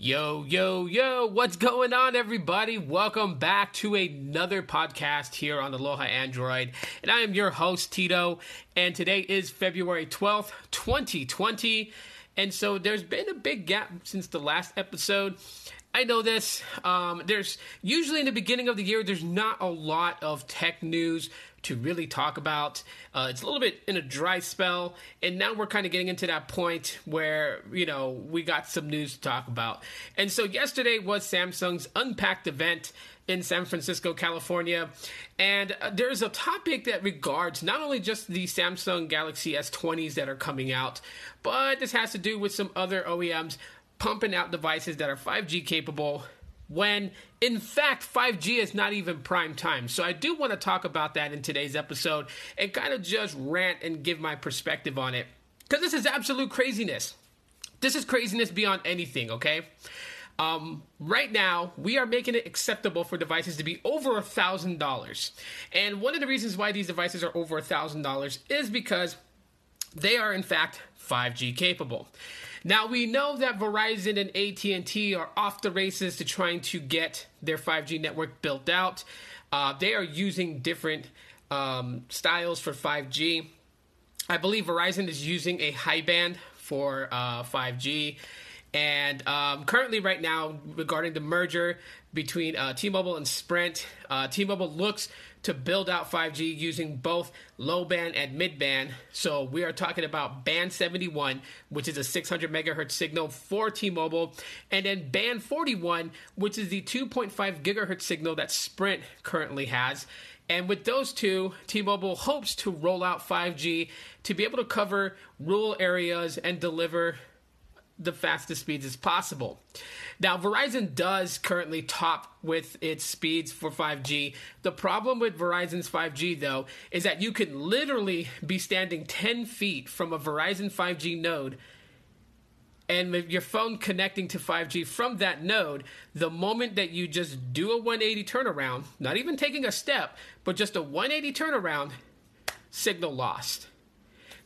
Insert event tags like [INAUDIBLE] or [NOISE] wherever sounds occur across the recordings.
Yo, yo, yo, what's going on, everybody? Welcome back to another podcast here on Aloha Android. And I am your host, Tito. And today is February 12th, 2020. And so there's been a big gap since the last episode. I know this. Um, there's usually in the beginning of the year, there's not a lot of tech news to really talk about. Uh, it's a little bit in a dry spell, and now we're kind of getting into that point where you know we got some news to talk about. And so yesterday was Samsung's Unpacked event in San Francisco, California, and uh, there's a topic that regards not only just the Samsung Galaxy S20s that are coming out, but this has to do with some other OEMs pumping out devices that are 5G capable when in fact 5G is not even prime time. So I do want to talk about that in today's episode and kind of just rant and give my perspective on it because this is absolute craziness. This is craziness beyond anything, okay? Um, right now, we are making it acceptable for devices to be over a thousand dollars, and one of the reasons why these devices are over a thousand dollars is because they are in fact 5G capable. Now we know that Verizon and AT&T are off the races to trying to get their 5G network built out. Uh, they are using different um, styles for 5G. I believe Verizon is using a high band for uh, 5G. And um, currently, right now, regarding the merger between uh, T Mobile and Sprint, uh, T Mobile looks to build out 5G using both low band and mid band. So we are talking about band 71, which is a 600 megahertz signal for T-Mobile, and then band 41, which is the 2.5 gigahertz signal that Sprint currently has. And with those two, T Mobile hopes to roll out 5G to be able to cover rural areas and deliver the fastest speeds as possible. Now, Verizon does currently top with its speeds for 5G. The problem with Verizon's 5G, though, is that you can literally be standing 10 feet from a Verizon 5G node. And your phone connecting to 5G from that node, the moment that you just do a 180 turnaround, not even taking a step, but just a 180 turnaround, signal lost.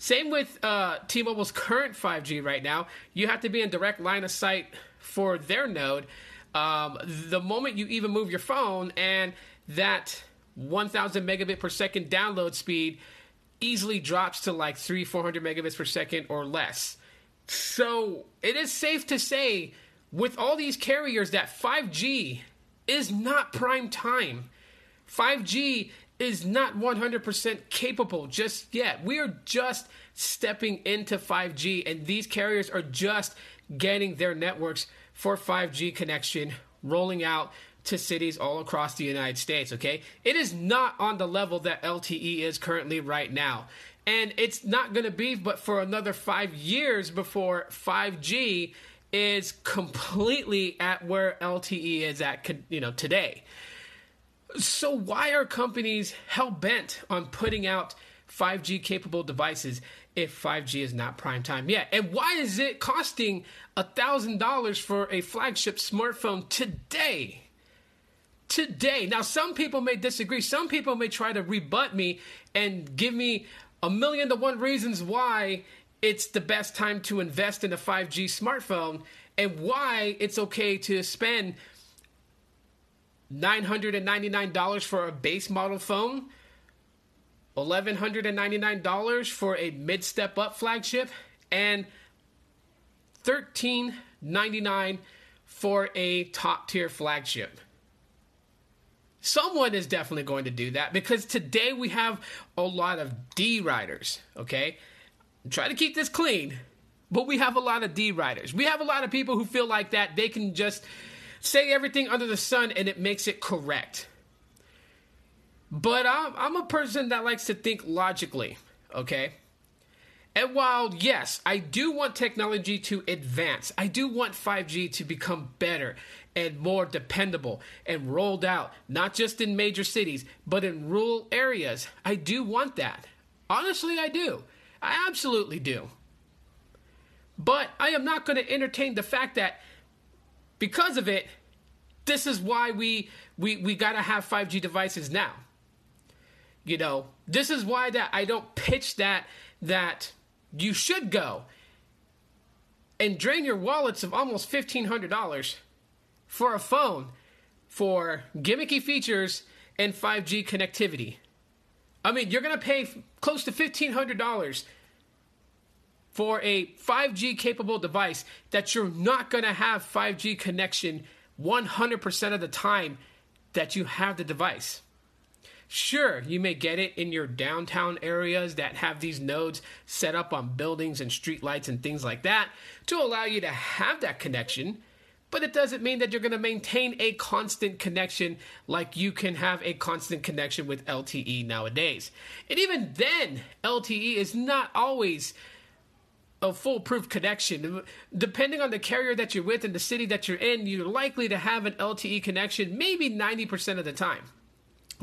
Same with uh, T-Mobile's current 5G right now. You have to be in direct line of sight for their node. Um, the moment you even move your phone, and that 1,000 megabit per second download speed easily drops to like three, 400 megabits per second or less. So it is safe to say, with all these carriers, that 5G is not prime time. 5G is not 100% capable just yet. We are just stepping into 5G, and these carriers are just getting their networks for 5G connection rolling out to cities all across the United States, okay? It is not on the level that LTE is currently right now. And it's not going to be but for another 5 years before 5G is completely at where LTE is at, you know, today. So why are companies hell bent on putting out 5G capable devices if 5G is not prime time yet? And why is it costing $1,000 for a flagship smartphone today? Today. Now, some people may disagree. Some people may try to rebut me and give me a million to one reasons why it's the best time to invest in a 5G smartphone and why it's okay to spend $999 for a base model phone, $1,199 for a mid step up flagship, and 1399 for a top tier flagship. Someone is definitely going to do that because today we have a lot of D riders, okay? Try to keep this clean, but we have a lot of D riders. We have a lot of people who feel like that they can just say everything under the sun and it makes it correct. But I'm, I'm a person that likes to think logically, okay? And while, yes, I do want technology to advance, I do want 5G to become better and more dependable and rolled out, not just in major cities, but in rural areas. I do want that. Honestly, I do. I absolutely do. But I am not going to entertain the fact that because of it, this is why we we we got to have 5G devices now. You know, this is why that I don't pitch that that you should go and drain your wallets of almost $1,500 for a phone for gimmicky features and 5G connectivity. I mean, you're to pay close to $1,500 for a 5G capable device that you're not going to have 5G connection 100% of the time that you have the device. Sure, you may get it in your downtown areas that have these nodes set up on buildings and streetlights and things like that to allow you to have that connection, but it doesn't mean that you're going to maintain a constant connection like you can have a constant connection with LTE nowadays. And even then, LTE is not always a foolproof connection. Depending on the carrier that you're with and the city that you're in, you're likely to have an LTE connection maybe 90% of the time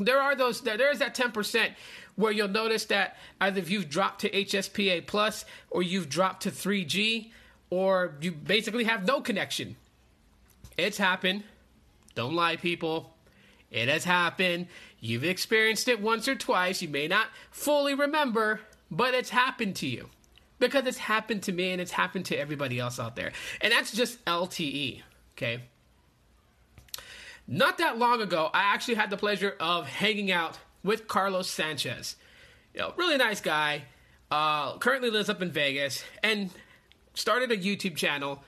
there are those there is that 10% where you'll notice that either you've dropped to HSPA plus or you've dropped to 3G or you basically have no connection. It's happened. Don't lie people. It has happened. You've experienced it once or twice. You may not fully remember, but it's happened to you. Because it's happened to me and it's happened to everybody else out there. And that's just LTE, okay? Not that long ago, I actually had the pleasure of hanging out with Carlos Sanchez. You know, really nice guy. Uh, currently lives up in Vegas and started a YouTube channel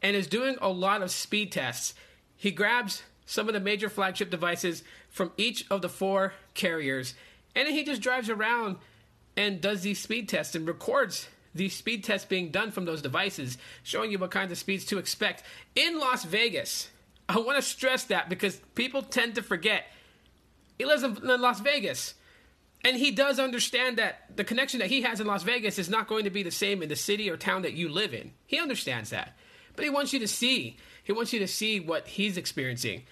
and is doing a lot of speed tests. He grabs some of the major flagship devices from each of the four carriers and he just drives around and does these speed tests and records these speed tests being done from those devices, showing you what kinds of speeds to expect in Las Vegas. I want to stress that because people tend to forget. He lives in Las Vegas. And he does understand that the connection that he has in Las Vegas is not going to be the same in the city or town that you live in. He understands that. But he wants you to see. He wants you to see what he's experiencing,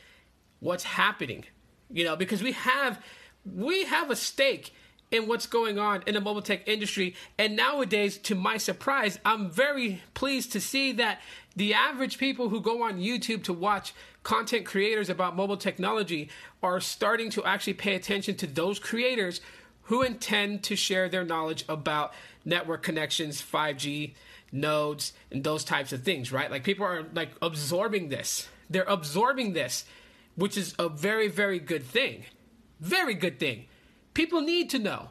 what's happening. You know, because we have we have a stake in what's going on in the mobile tech industry. And nowadays, to my surprise, I'm very pleased to see that the average people who go on YouTube to watch content creators about mobile technology are starting to actually pay attention to those creators who intend to share their knowledge about network connections, 5G, nodes, and those types of things, right? Like people are like absorbing this. They're absorbing this, which is a very, very good thing. Very good thing. People need to know.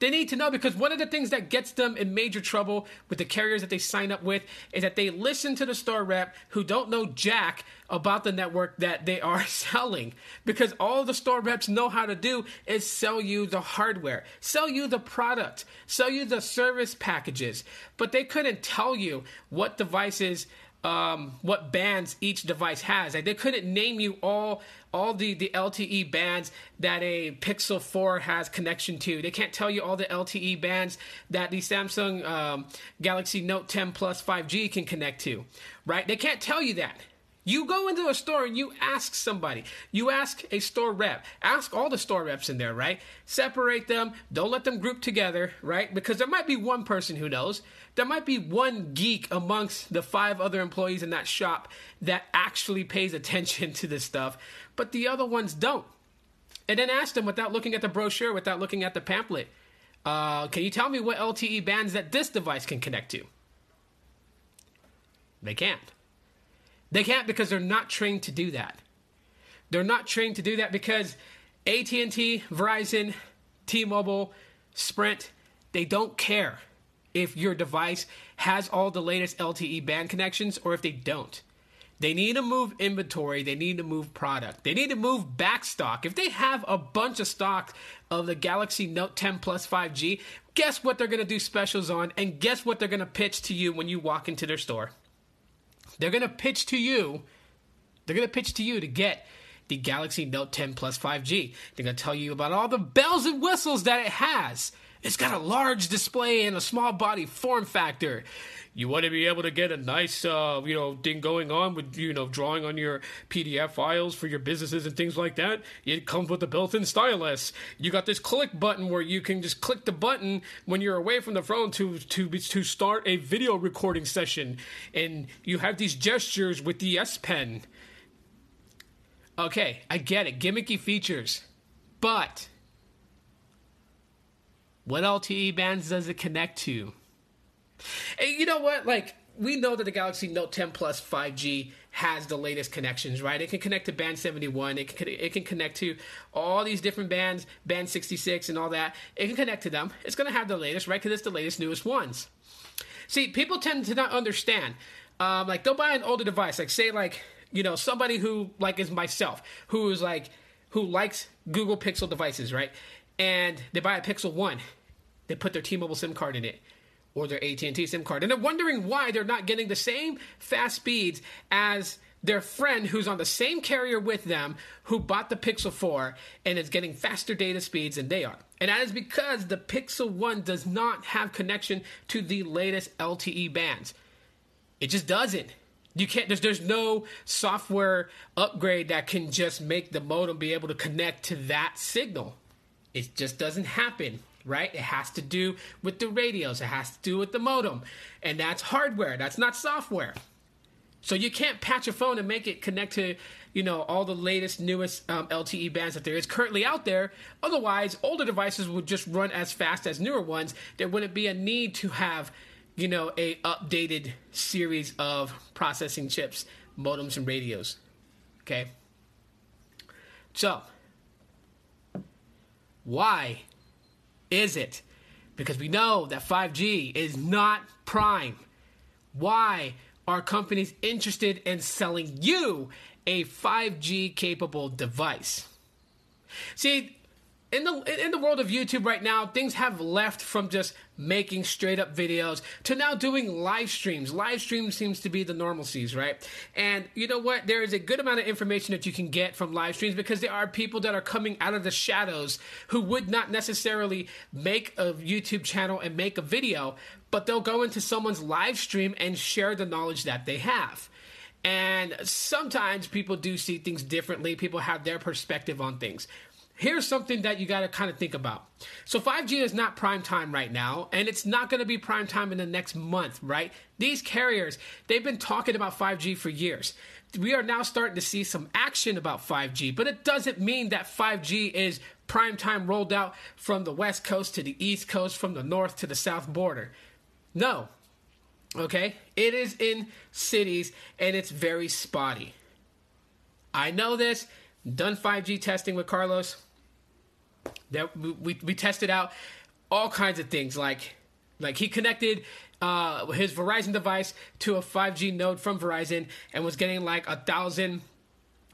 They need to know because one of the things that gets them in major trouble with the carriers that they sign up with is that they listen to the store rep who don't know jack about the network that they are [LAUGHS] selling. Because all the store reps know how to do is sell you the hardware, sell you the product, sell you the service packages. But they couldn't tell you what devices um, what bands each device has. Like they couldn't name you all all the, the LTE bands that a Pixel 4 has connection to. They can't tell you all the LTE bands that the Samsung um, Galaxy Note 10 Plus 5G can connect to, right? They can't tell you that. You go into a store and you ask somebody. You ask a store rep. Ask all the store reps in there, right? Separate them. Don't let them group together, right? Because there might be one person who knows. There might be one geek amongst the five other employees in that shop that actually pays attention [LAUGHS] to this stuff, but the other ones don't. And then ask them without looking at the brochure, without looking at the pamphlet. Uh, can you tell me what LTE bands that this device can connect to? They can't. They can't because they're not trained to do that. They're not trained to do that because AT&T, Verizon, T-Mobile, Sprint, they don't care if your device has all the latest LTE band connections or if they don't. They need to move inventory. They need to move product. They need to move back stock. If they have a bunch of stock of the Galaxy Note 10 Plus 5G, guess what they're going to do specials on? And guess what they're going to pitch to you when you walk into their store? They're going to pitch to you. They're going to pitch to you to get the Galaxy Note 10 Plus 5G. They're going to tell you about all the bells and whistles that it has. It's got a large display and a small body form factor. You want to be able to get a nice, uh, you know, thing going on with, you know, drawing on your PDF files for your businesses and things like that. It comes with a built-in stylus. You got this click button where you can just click the button when you're away from the phone to to to start a video recording session, and you have these gestures with the S Pen. Okay, I get it, gimmicky features, but what LTE bands does it connect to? And you know what? Like, we know that the Galaxy Note 10 Plus 5G has the latest connections, right? It can connect to band 71. It can it can connect to all these different bands, band 66 and all that. It can connect to them. It's going to have the latest, right? Because it's the latest, newest ones. See, people tend to not understand. Um, like they'll buy an older device, like say like you know somebody who like is myself, who is like who likes Google Pixel devices, right? And they buy a Pixel One, they put their T-Mobile SIM card in it or their AT&T SIM card. And they're wondering why they're not getting the same fast speeds as their friend who's on the same carrier with them who bought the Pixel 4 and is getting faster data speeds than they are. And that is because the Pixel 1 does not have connection to the latest LTE bands. It just doesn't. You can't there's there's no software upgrade that can just make the modem be able to connect to that signal. It just doesn't happen right? It has to do with the radios, it has to do with the modem. And that's hardware, that's not software. So you can't patch a phone and make it connect to, you know, all the latest, newest um, LTE bands that there is currently out there. Otherwise, older devices would just run as fast as newer ones. There wouldn't be a need to have, you know, a updated series of processing chips, modems, and radios. Okay. So, why is it? Because we know that 5G is not prime. Why are companies interested in selling you a 5G capable device? See, in the in the world of YouTube right now, things have left from just making straight up videos to now doing live streams. Live streams seems to be the normalcies, right? And you know what? There is a good amount of information that you can get from live streams because there are people that are coming out of the shadows who would not necessarily make a YouTube channel and make a video, but they'll go into someone's live stream and share the knowledge that they have. And sometimes people do see things differently. People have their perspective on things here's something that you got to kind of think about. So 5G is not prime time right now, and it's not going to be prime time in the next month, right? These carriers, they've been talking about 5G for years. We are now starting to see some action about 5G, but it doesn't mean that 5G is prime time rolled out from the west coast to the east coast, from the north to the south border. No. Okay? It is in cities and it's very spotty. I know this. Done 5G testing with Carlos that we, we tested out all kinds of things like like he connected uh, his Verizon device to a 5G node from Verizon and was getting like a thousand,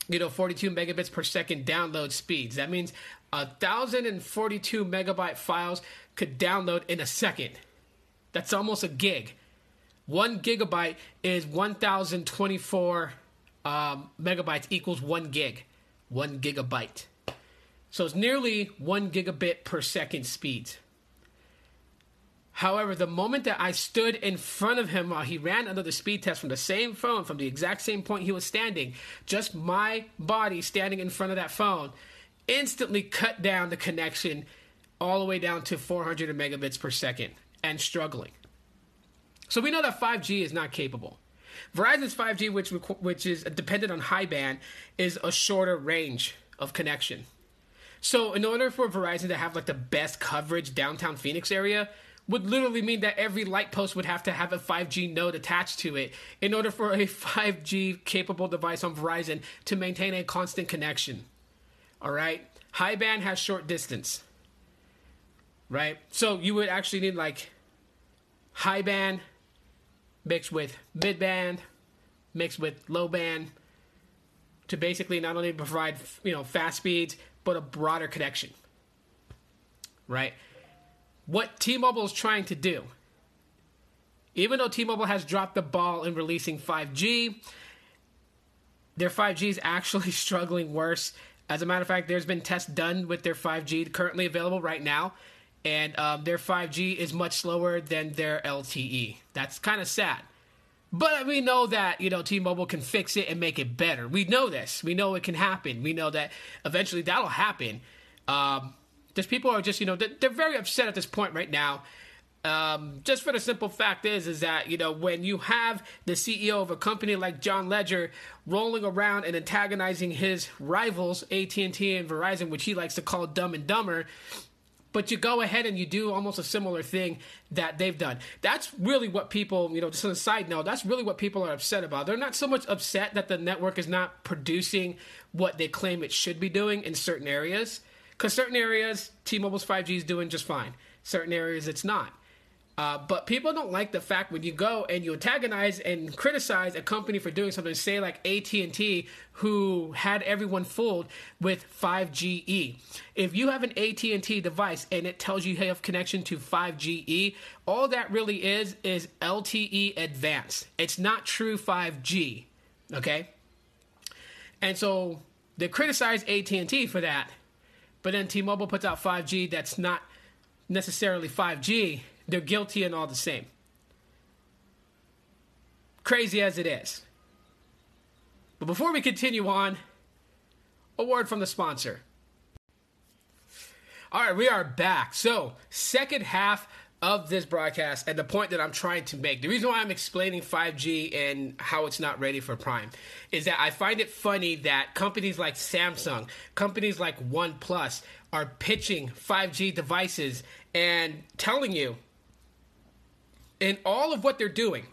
you know, 42 megabits per second download speeds. That means a thousand and 42 megabyte files could download in a second. That's almost a gig. One gigabyte is 1,024 um, megabytes equals one gig. One gigabyte. So it's nearly one gigabit per second speed. However, the moment that I stood in front of him while he ran another speed test from the same phone, from the exact same point he was standing, just my body standing in front of that phone, instantly cut down the connection all the way down to 400 megabits per second and struggling. So we know that 5G is not capable. Verizon's 5G, which which is dependent on high band, is a shorter range of connection. So in order for Verizon to have like the best coverage downtown Phoenix area, would literally mean that every light post would have to have a 5G node attached to it in order for a 5G capable device on Verizon to maintain a constant connection. All right? High band has short distance. Right? So you would actually need like high band mixed with mid band mixed with low band to basically not only provide, you know, fast speeds but a broader connection. Right? What T Mobile is trying to do, even though T Mobile has dropped the ball in releasing 5G, their 5G is actually [LAUGHS] struggling worse. As a matter of fact, there's been tests done with their 5G currently available right now, and um, their 5G is much slower than their LTE. That's kind of sad. But we know that, you know, T-Mobile can fix it and make it better. We know this. We know it can happen. We know that eventually that'll happen. Um, just people are just, you know, they're, very upset at this point right now. Um, just for the simple fact is, is that you know when you have the CEO of a company like John Legere rolling around and antagonizing his rivals AT and T and Verizon, which he likes to call Dumb and Dumber, but you go ahead and you do almost a similar thing that they've done. That's really what people, you know, just on a side note, that's really what people are upset about. They're not so much upset that the network is not producing what they claim it should be doing in certain areas, because certain areas, T Mobile's 5G is doing just fine. Certain areas, it's not. Uh, but people don't like the fact when you go and you antagonize and criticize a company for doing something, say like AT&T, who had everyone fooled with 5GE. If you have an AT&T device and it tells you you have connection to 5GE, all that really is is LTE Advanced. It's not true 5G. Okay, and so they criticize AT&T for that, but then T-Mobile puts out 5G that's not necessarily 5G they're guilty and all the same. Crazy as it is. But before we continue on, a word from the sponsor. All right, we are back. So, second half of this broadcast and the point that I'm trying to make. The reason why I'm explaining 5G and how it's not ready for prime is that I find it funny that companies like Samsung, companies like OnePlus are pitching 5G devices and telling you in all of what they're doing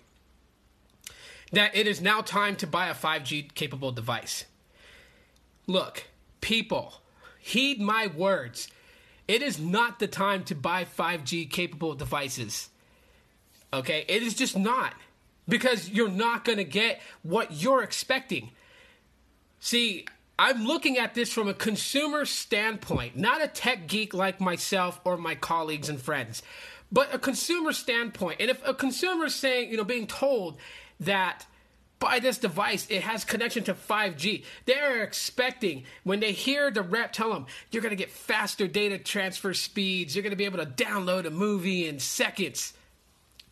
that it is now time to buy a 5G capable device. Look, people, heed my words. It is not the time to buy 5G capable devices. Okay? It is just not. Because you're not going to get what you're expecting. See, I'm looking at this from a consumer standpoint, not a tech geek like myself or my colleagues and friends but a consumer standpoint. And if a consumer is saying, you know, being told that by this device, it has connection to 5G. They're expecting when they hear the rep tell them you're going to get faster data transfer speeds, you're going to be able to download a movie in seconds.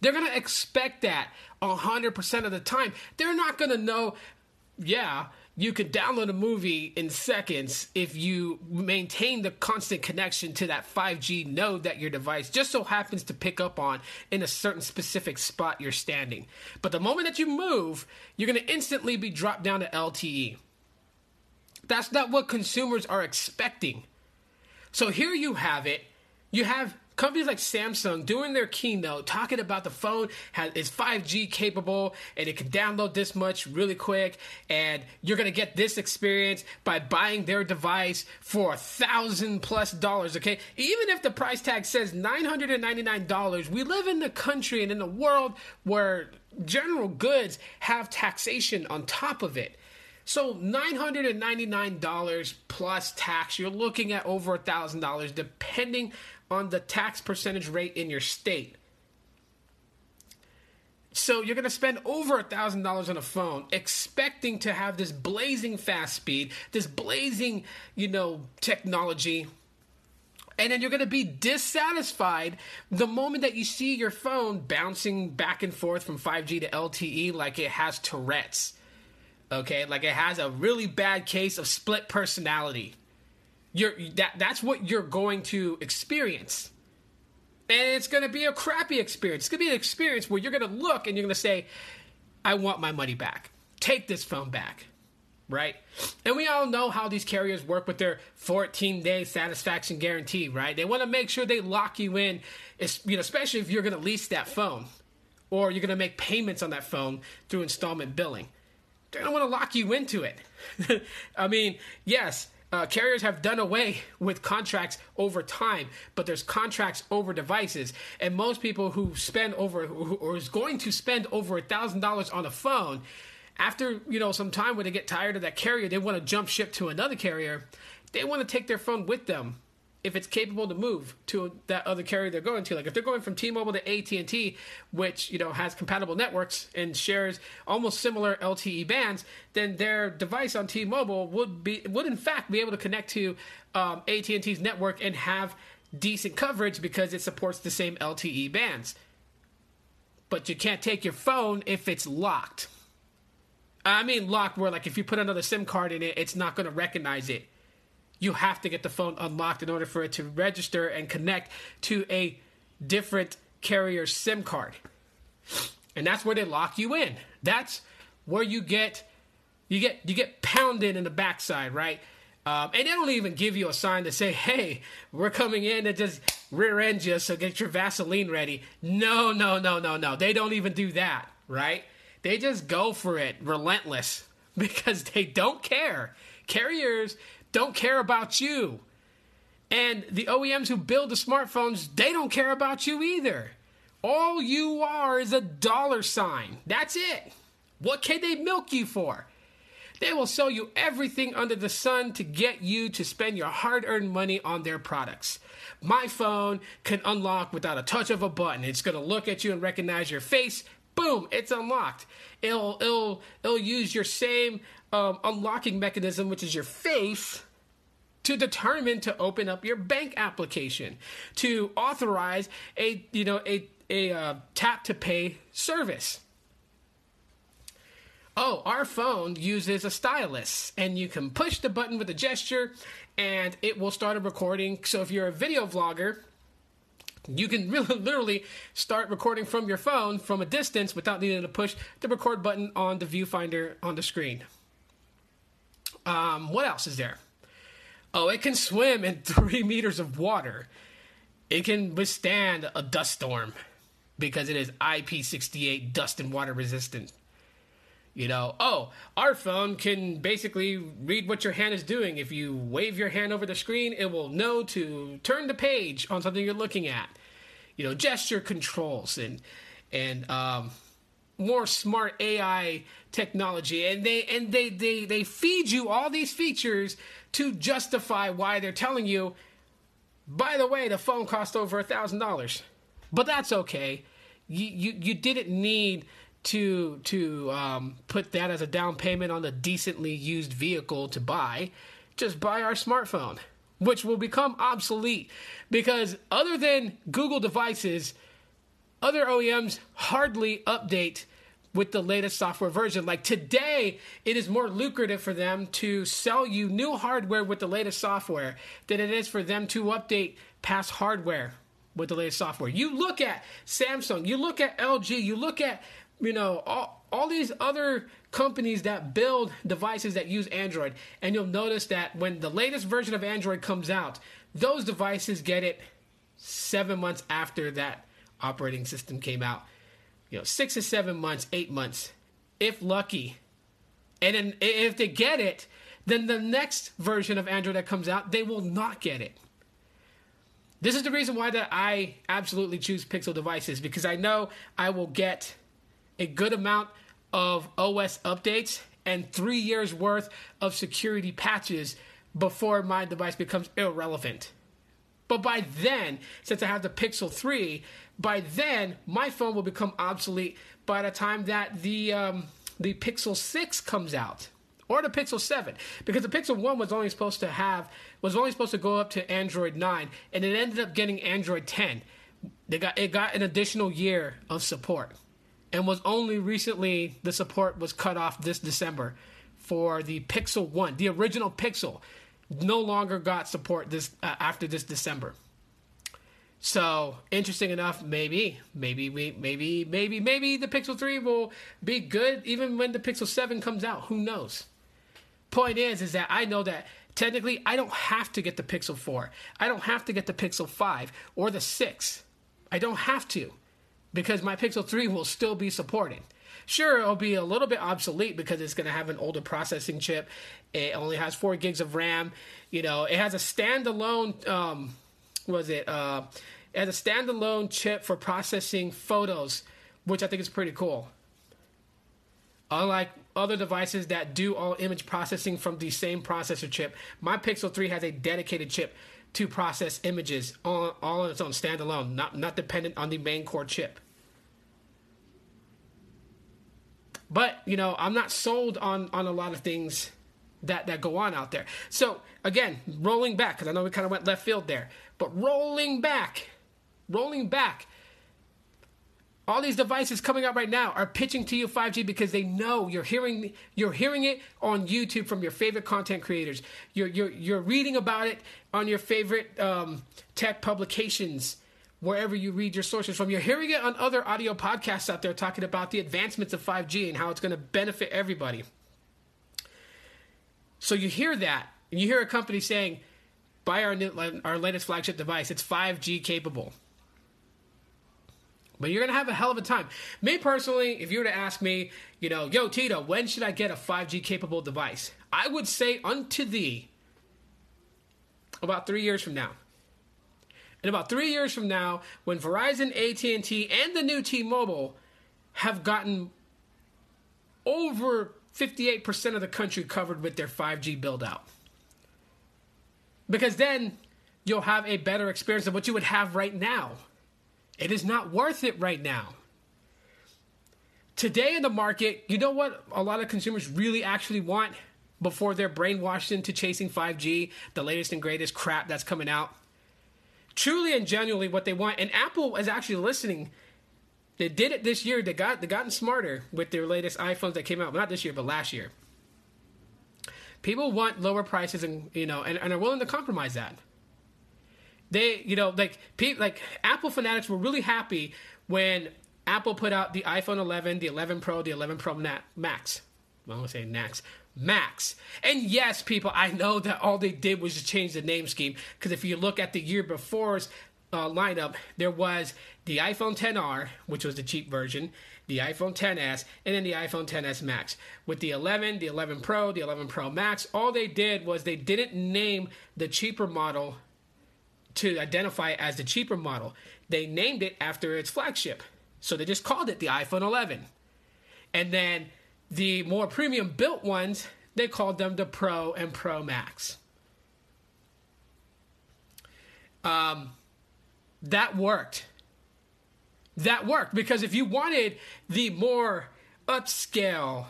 They're going to expect that 100% of the time. They're not going to know, yeah, you could download a movie in seconds if you maintain the constant connection to that 5G node that your device just so happens to pick up on in a certain specific spot you're standing. But the moment that you move, you're going to instantly be dropped down to LTE. That's not what consumers are expecting. So here you have it. You have companies like Samsung doing their keynote talking about the phone has, is 5G capable and it can download this much really quick and you're to get this experience by buying their device for a thousand plus dollars. Okay. Even if the price tag says $999, we live in the country and in the world where general goods have taxation on top of it. So $999 plus tax, you're looking at over $1,000 depending on the tax percentage rate in your state. So you're going to spend over a thousand dollars on a phone, expecting to have this blazing fast speed, this blazing, you know, technology, and then you're going to be dissatisfied the moment that you see your phone bouncing back and forth from 5G to LTE like it has Tourette's. Okay, like it has a really bad case of split personality. You're that that's what you're going to experience. And it's going to be a crappy experience. It's going to be an experience where you're going to look and you're going to say, I want my money back. Take this phone back. Right? And we all know how these carriers work with their 14 day satisfaction guarantee, right? They want to make sure they lock you in, you know, especially if you're going to lease that phone or you're going to make payments on that phone through installment billing. They don't want to lock you into it. [LAUGHS] I mean, yes, uh, carriers have done away with contracts over time, but there's contracts over devices. And most people who spend over or is going to spend over a thousand dollars on a phone, after you know some time when they get tired of that carrier, they want to jump ship to another carrier. They want to take their phone with them if it's capable to move to that other carrier they're going to. Like if they're going from T-Mobile to AT&T, which you know has compatible networks and shares almost similar LTE bands, then their device on T-Mobile would be would in fact be able to connect to um, AT&T's network and have decent coverage because it supports the same LTE bands. But you can't take your phone if it's locked. I mean locked where like if you put another SIM card in it, it's not going to recognize it you have to get the phone unlocked in order for it to register and connect to a different carrier SIM card. And that's where they lock you in. That's where you get you get you get pounded in the backside, right? Um, and they don't even give you a sign to say, hey, we're coming in and just rear end you, so get your Vaseline ready. No, no, no, no, no. They don't even do that, right? They just go for it, relentless, [LAUGHS] because they don't care. Carriers don't care about you. And the OEMs who build the smartphones, they don't care about you either. All you are is a dollar sign. That's it. What can they milk you for? They will sell you everything under the sun to get you to spend your hard earned money on their products. My phone can unlock without a touch of a button. It's going to look at you and recognize your face. Boom, it's unlocked. It'll, it'll, it'll use your same um, unlocking mechanism, which is your face, to determine to open up your bank application, to authorize a, you know, a, a uh, tap to pay service oh, our phone uses a stylus, and you can push the button with a gesture, and it will start a recording. So if you're a video vlogger, you can really [LAUGHS] literally start recording from your phone from a distance without needing to push the record button on the viewfinder on the screen. Um, what else is there? Oh, it can swim in [LAUGHS] three meters of water. It can withstand a dust storm because it is IP68 dust and water resistant. You know, oh, our phone can basically read what your hand is doing. If you wave your hand over the screen, it will know to turn the page on something you're looking at. You know, gesture controls and and um, more smart AI technology, and they and they they they feed you all these features to justify why they're telling you. By the way, the phone cost over a thousand dollars, but that's okay. You you you didn't need to to um, put that as a down payment on a decently used vehicle to buy, just buy our smartphone, which will become obsolete because other than Google devices, other OEMs hardly update with the latest software version. Like today, it is more lucrative for them to sell you new hardware with the latest software than it is for them to update past hardware with the latest software. You look at Samsung, you look at LG, you look at you know, all, all these other companies that build devices that use Android, and you'll notice that when the latest version of Android comes out, those devices get it seven months after that operating system came out. You know, six or seven months, eight months, if lucky. And then if they get it, then the next version of Android that comes out, they will not get it. This is the reason why that I absolutely choose Pixel devices because I know I will get a good amount of OS updates and three years worth of security patches before my device becomes irrelevant. But by then, since I have the Pixel 3, by then my phone will become obsolete by the time that the um, the Pixel 6 comes out or the Pixel 7 because the Pixel 1 was only supposed to have was only supposed to go up to Android 9 and it ended up getting Android 10. They got it got an additional year of support and was only recently the support was cut off this December for the Pixel 1. The original Pixel no longer got support this uh, after this December. So interesting enough, maybe, maybe we, maybe, maybe, maybe the Pixel 3 will be good even when the Pixel 7 comes out. Who knows? Point is, is that I know that technically I don't have to get the Pixel 4. I don't have to get the Pixel 5 or the 6. I don't have to because my Pixel 3 will still be supported. Sure, it'll be a little bit obsolete because it's going to have an older processing chip. It only has four gigs of RAM. You know, it has a standalone. Um, was it? Uh, has a standalone chip for processing photos, which I think is pretty cool. Unlike other devices that do all image processing from the same processor chip, my Pixel 3 has a dedicated chip to process images all, all on its own, standalone, not, not dependent on the main core chip. But, you know, I'm not sold on, on a lot of things that, that go on out there. So, again, rolling back, because I know we kind of went left field there, but rolling back, rolling back, all these devices coming out right now are pitching to you 5G because they know you're hearing you're hearing it on YouTube from your favorite content creators. You're you're you're reading about it on your favorite um, tech publications wherever you read your sources from. You're hearing it on other audio podcasts out there talking about the advancements of 5G and how it's going to benefit everybody. So you hear that and you hear a company saying, "Buy our new, our latest flagship device. It's 5G capable." But you're gonna have a hell of a time. Me personally, if you were to ask me, you know, yo Tito, when should I get a 5G capable device? I would say unto thee about three years from now. And about three years from now, when Verizon, AT&T, and the new T-Mobile have gotten over 58% of the country covered with their 5G build out. Because then you'll have a better experience than what you would have right now. It is not worth it right now. Today in the market, you know what a lot of consumers really actually want before they're brainwashed into chasing 5G, the latest and greatest crap that's coming out? Truly and genuinely what they want. And Apple is actually listening they did it this year. They got they gotten smarter with their latest iPhones that came out. Well, not this year, but last year. People want lower prices, and you know, and, and are willing to compromise that. They, you know, like people, like Apple fanatics were really happy when Apple put out the iPhone 11, the 11 Pro, the 11 Pro Max. Well, I'm gonna say Max. Max. And yes, people, I know that all they did was just change the name scheme. Because if you look at the year before's uh, lineup, there was the iPhone 10R, which was the cheap version, the iPhone 10s, and then the iPhone 10s Max. With the 11, the 11 Pro, the 11 Pro Max, all they did was they didn't name the cheaper model to identify as the cheaper model. They named it after its flagship. So they just called it the iPhone 11. And then the more premium built ones, they called them the Pro and Pro Max. Um, that worked. That worked because if you wanted the more upscale,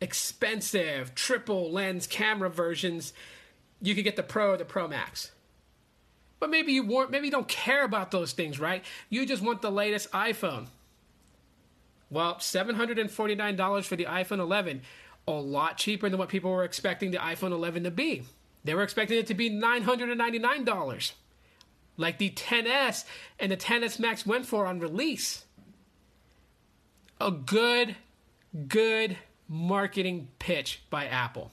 expensive triple lens camera versions, you could get the Pro or the Pro Max. But maybe you want maybe you don't care about those things, right? You just want the latest iPhone. Well, $749 for the iPhone 11, a lot cheaper than what people were expecting the iPhone 11 to be. They were expecting it to be $999 like the 10S and the 10S Max went for on release. A good, good marketing pitch by Apple.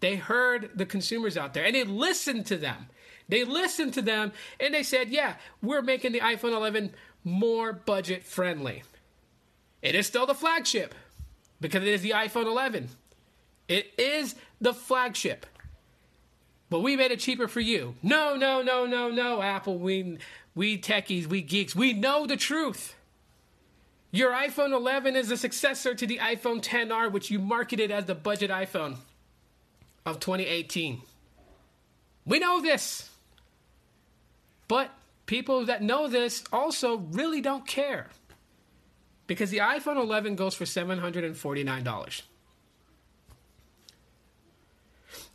They heard the consumers out there and they listened to them. They listened to them and they said, yeah, we're making the iPhone 11 more budget friendly. It is still the flagship because it is the iPhone 11. It is the flagship but we made it cheaper for you. No, no, no, no, no, Apple. We, we techies, we geeks, we know the truth. Your iPhone 11 is a successor to the iPhone 10R, which you marketed as the budget iPhone of 2018. We know this. But people that know this also really don't care. Because the iPhone 11 goes for $749.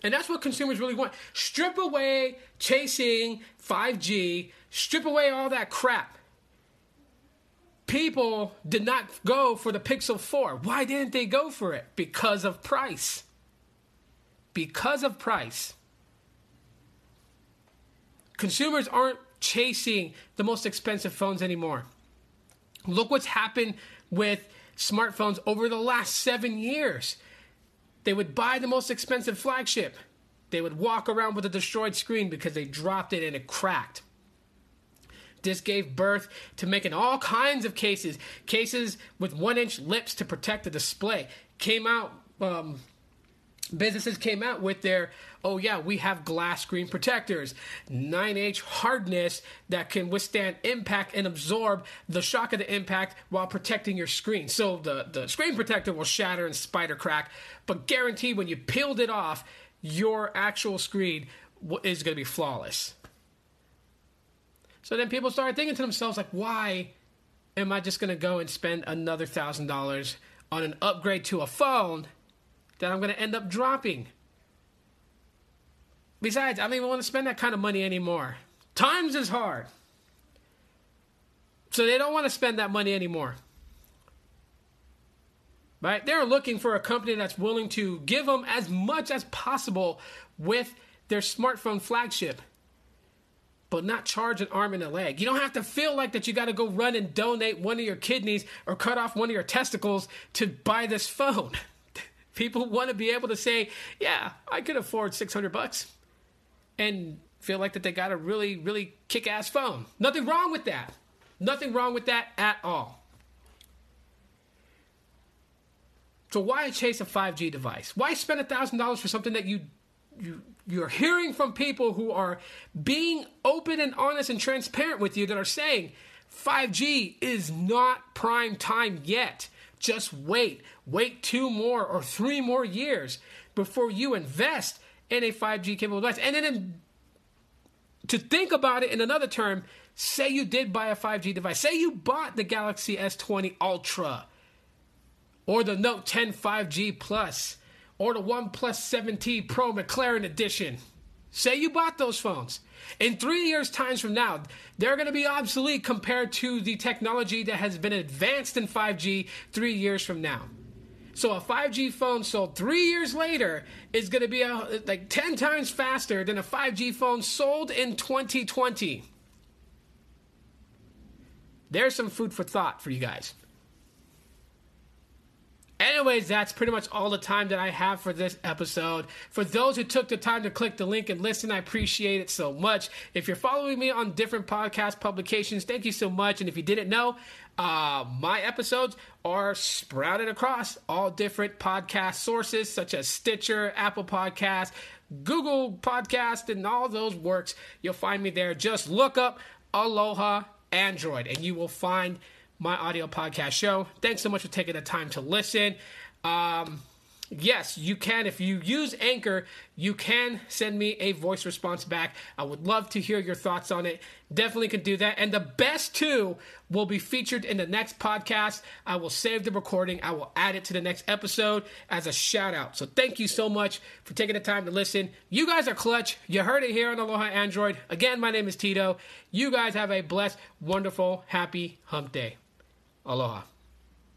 And that's what consumers really want. Strip away chasing 5G, strip away all that crap. People did not go for the Pixel 4. Why didn't they go for it? Because of price. Because of price. Consumers aren't chasing the most expensive phones anymore. Look what's happened with smartphones over the last seven years. They would buy the most expensive flagship. They would walk around with a destroyed screen because they dropped it and it cracked. This gave birth to making all kinds of cases. Cases with one inch lips to protect the display. Came out, um, businesses came out with their, oh yeah, we have glass screen protectors, 9H hardness that can withstand impact and absorb the shock of the impact while protecting your screen. So the, the screen protector will shatter and spider crack, but guaranteed when you peeled it off, your actual screen is going to be flawless. So then people started thinking to themselves, like, why am I just going to go and spend another thousand dollars on an upgrade to a phone that I'm going to end up dropping? Besides, I don't even want to spend that kind of money anymore. Times is hard. So they don't want to spend that money anymore. Right? They're looking for a company that's willing to give them as much as possible with their smartphone flagship, but not charge an arm and a leg. You don't have to feel like that you got to go run and donate one of your kidneys or cut off one of your testicles to buy this phone. [LAUGHS] People want to be able to say, "Yeah, I could afford 600 bucks." And feel like that they got a really really kick-ass phone. Nothing wrong with that. Nothing wrong with that at all. So why chase a 5G device? Why spend $1,000 for something that you you you're hearing from people who are being open and honest and transparent with you that are saying 5G is not prime time yet. Just wait. Wait two more or three more years before you invest in a 5G capable device. And then to think about it in another term, say you did buy a 5G device. Say you bought the Galaxy S20 Ultra or the Note 10 5G Plus or the OnePlus 7T Pro McLaren Edition. Say you bought those phones. In three years' times from now, they're going to be obsolete compared to the technology that has been advanced in 5G three years from now. So a 5G phone sold three years later is going to be a, like 10 times faster than a 5G phone sold in 2020. There's some food for thought for you guys. Anyways, that's pretty much all the time that I have for this episode. For those who took the time to click the link and listen, I appreciate it so much. If you're following me on different podcast publications, thank you so much. And if you didn't know, uh, my episodes are sprouted across all different podcast sources such as Stitcher, Apple Podcast, Google Podcast, and all those works. You'll find me there. Just look up Aloha Android and you will find my audio podcast show. Thanks so much for taking the time to listen. Um, yes, you can. If you use Anchor, you can send me a voice response back. I would love to hear your thoughts on it. Definitely can do that. And the best two will be featured in the next podcast. I will save the recording, I will add it to the next episode as a shout out. So thank you so much for taking the time to listen. You guys are clutch. You heard it here on Aloha Android. Again, my name is Tito. You guys have a blessed, wonderful, happy hump day. Aloha.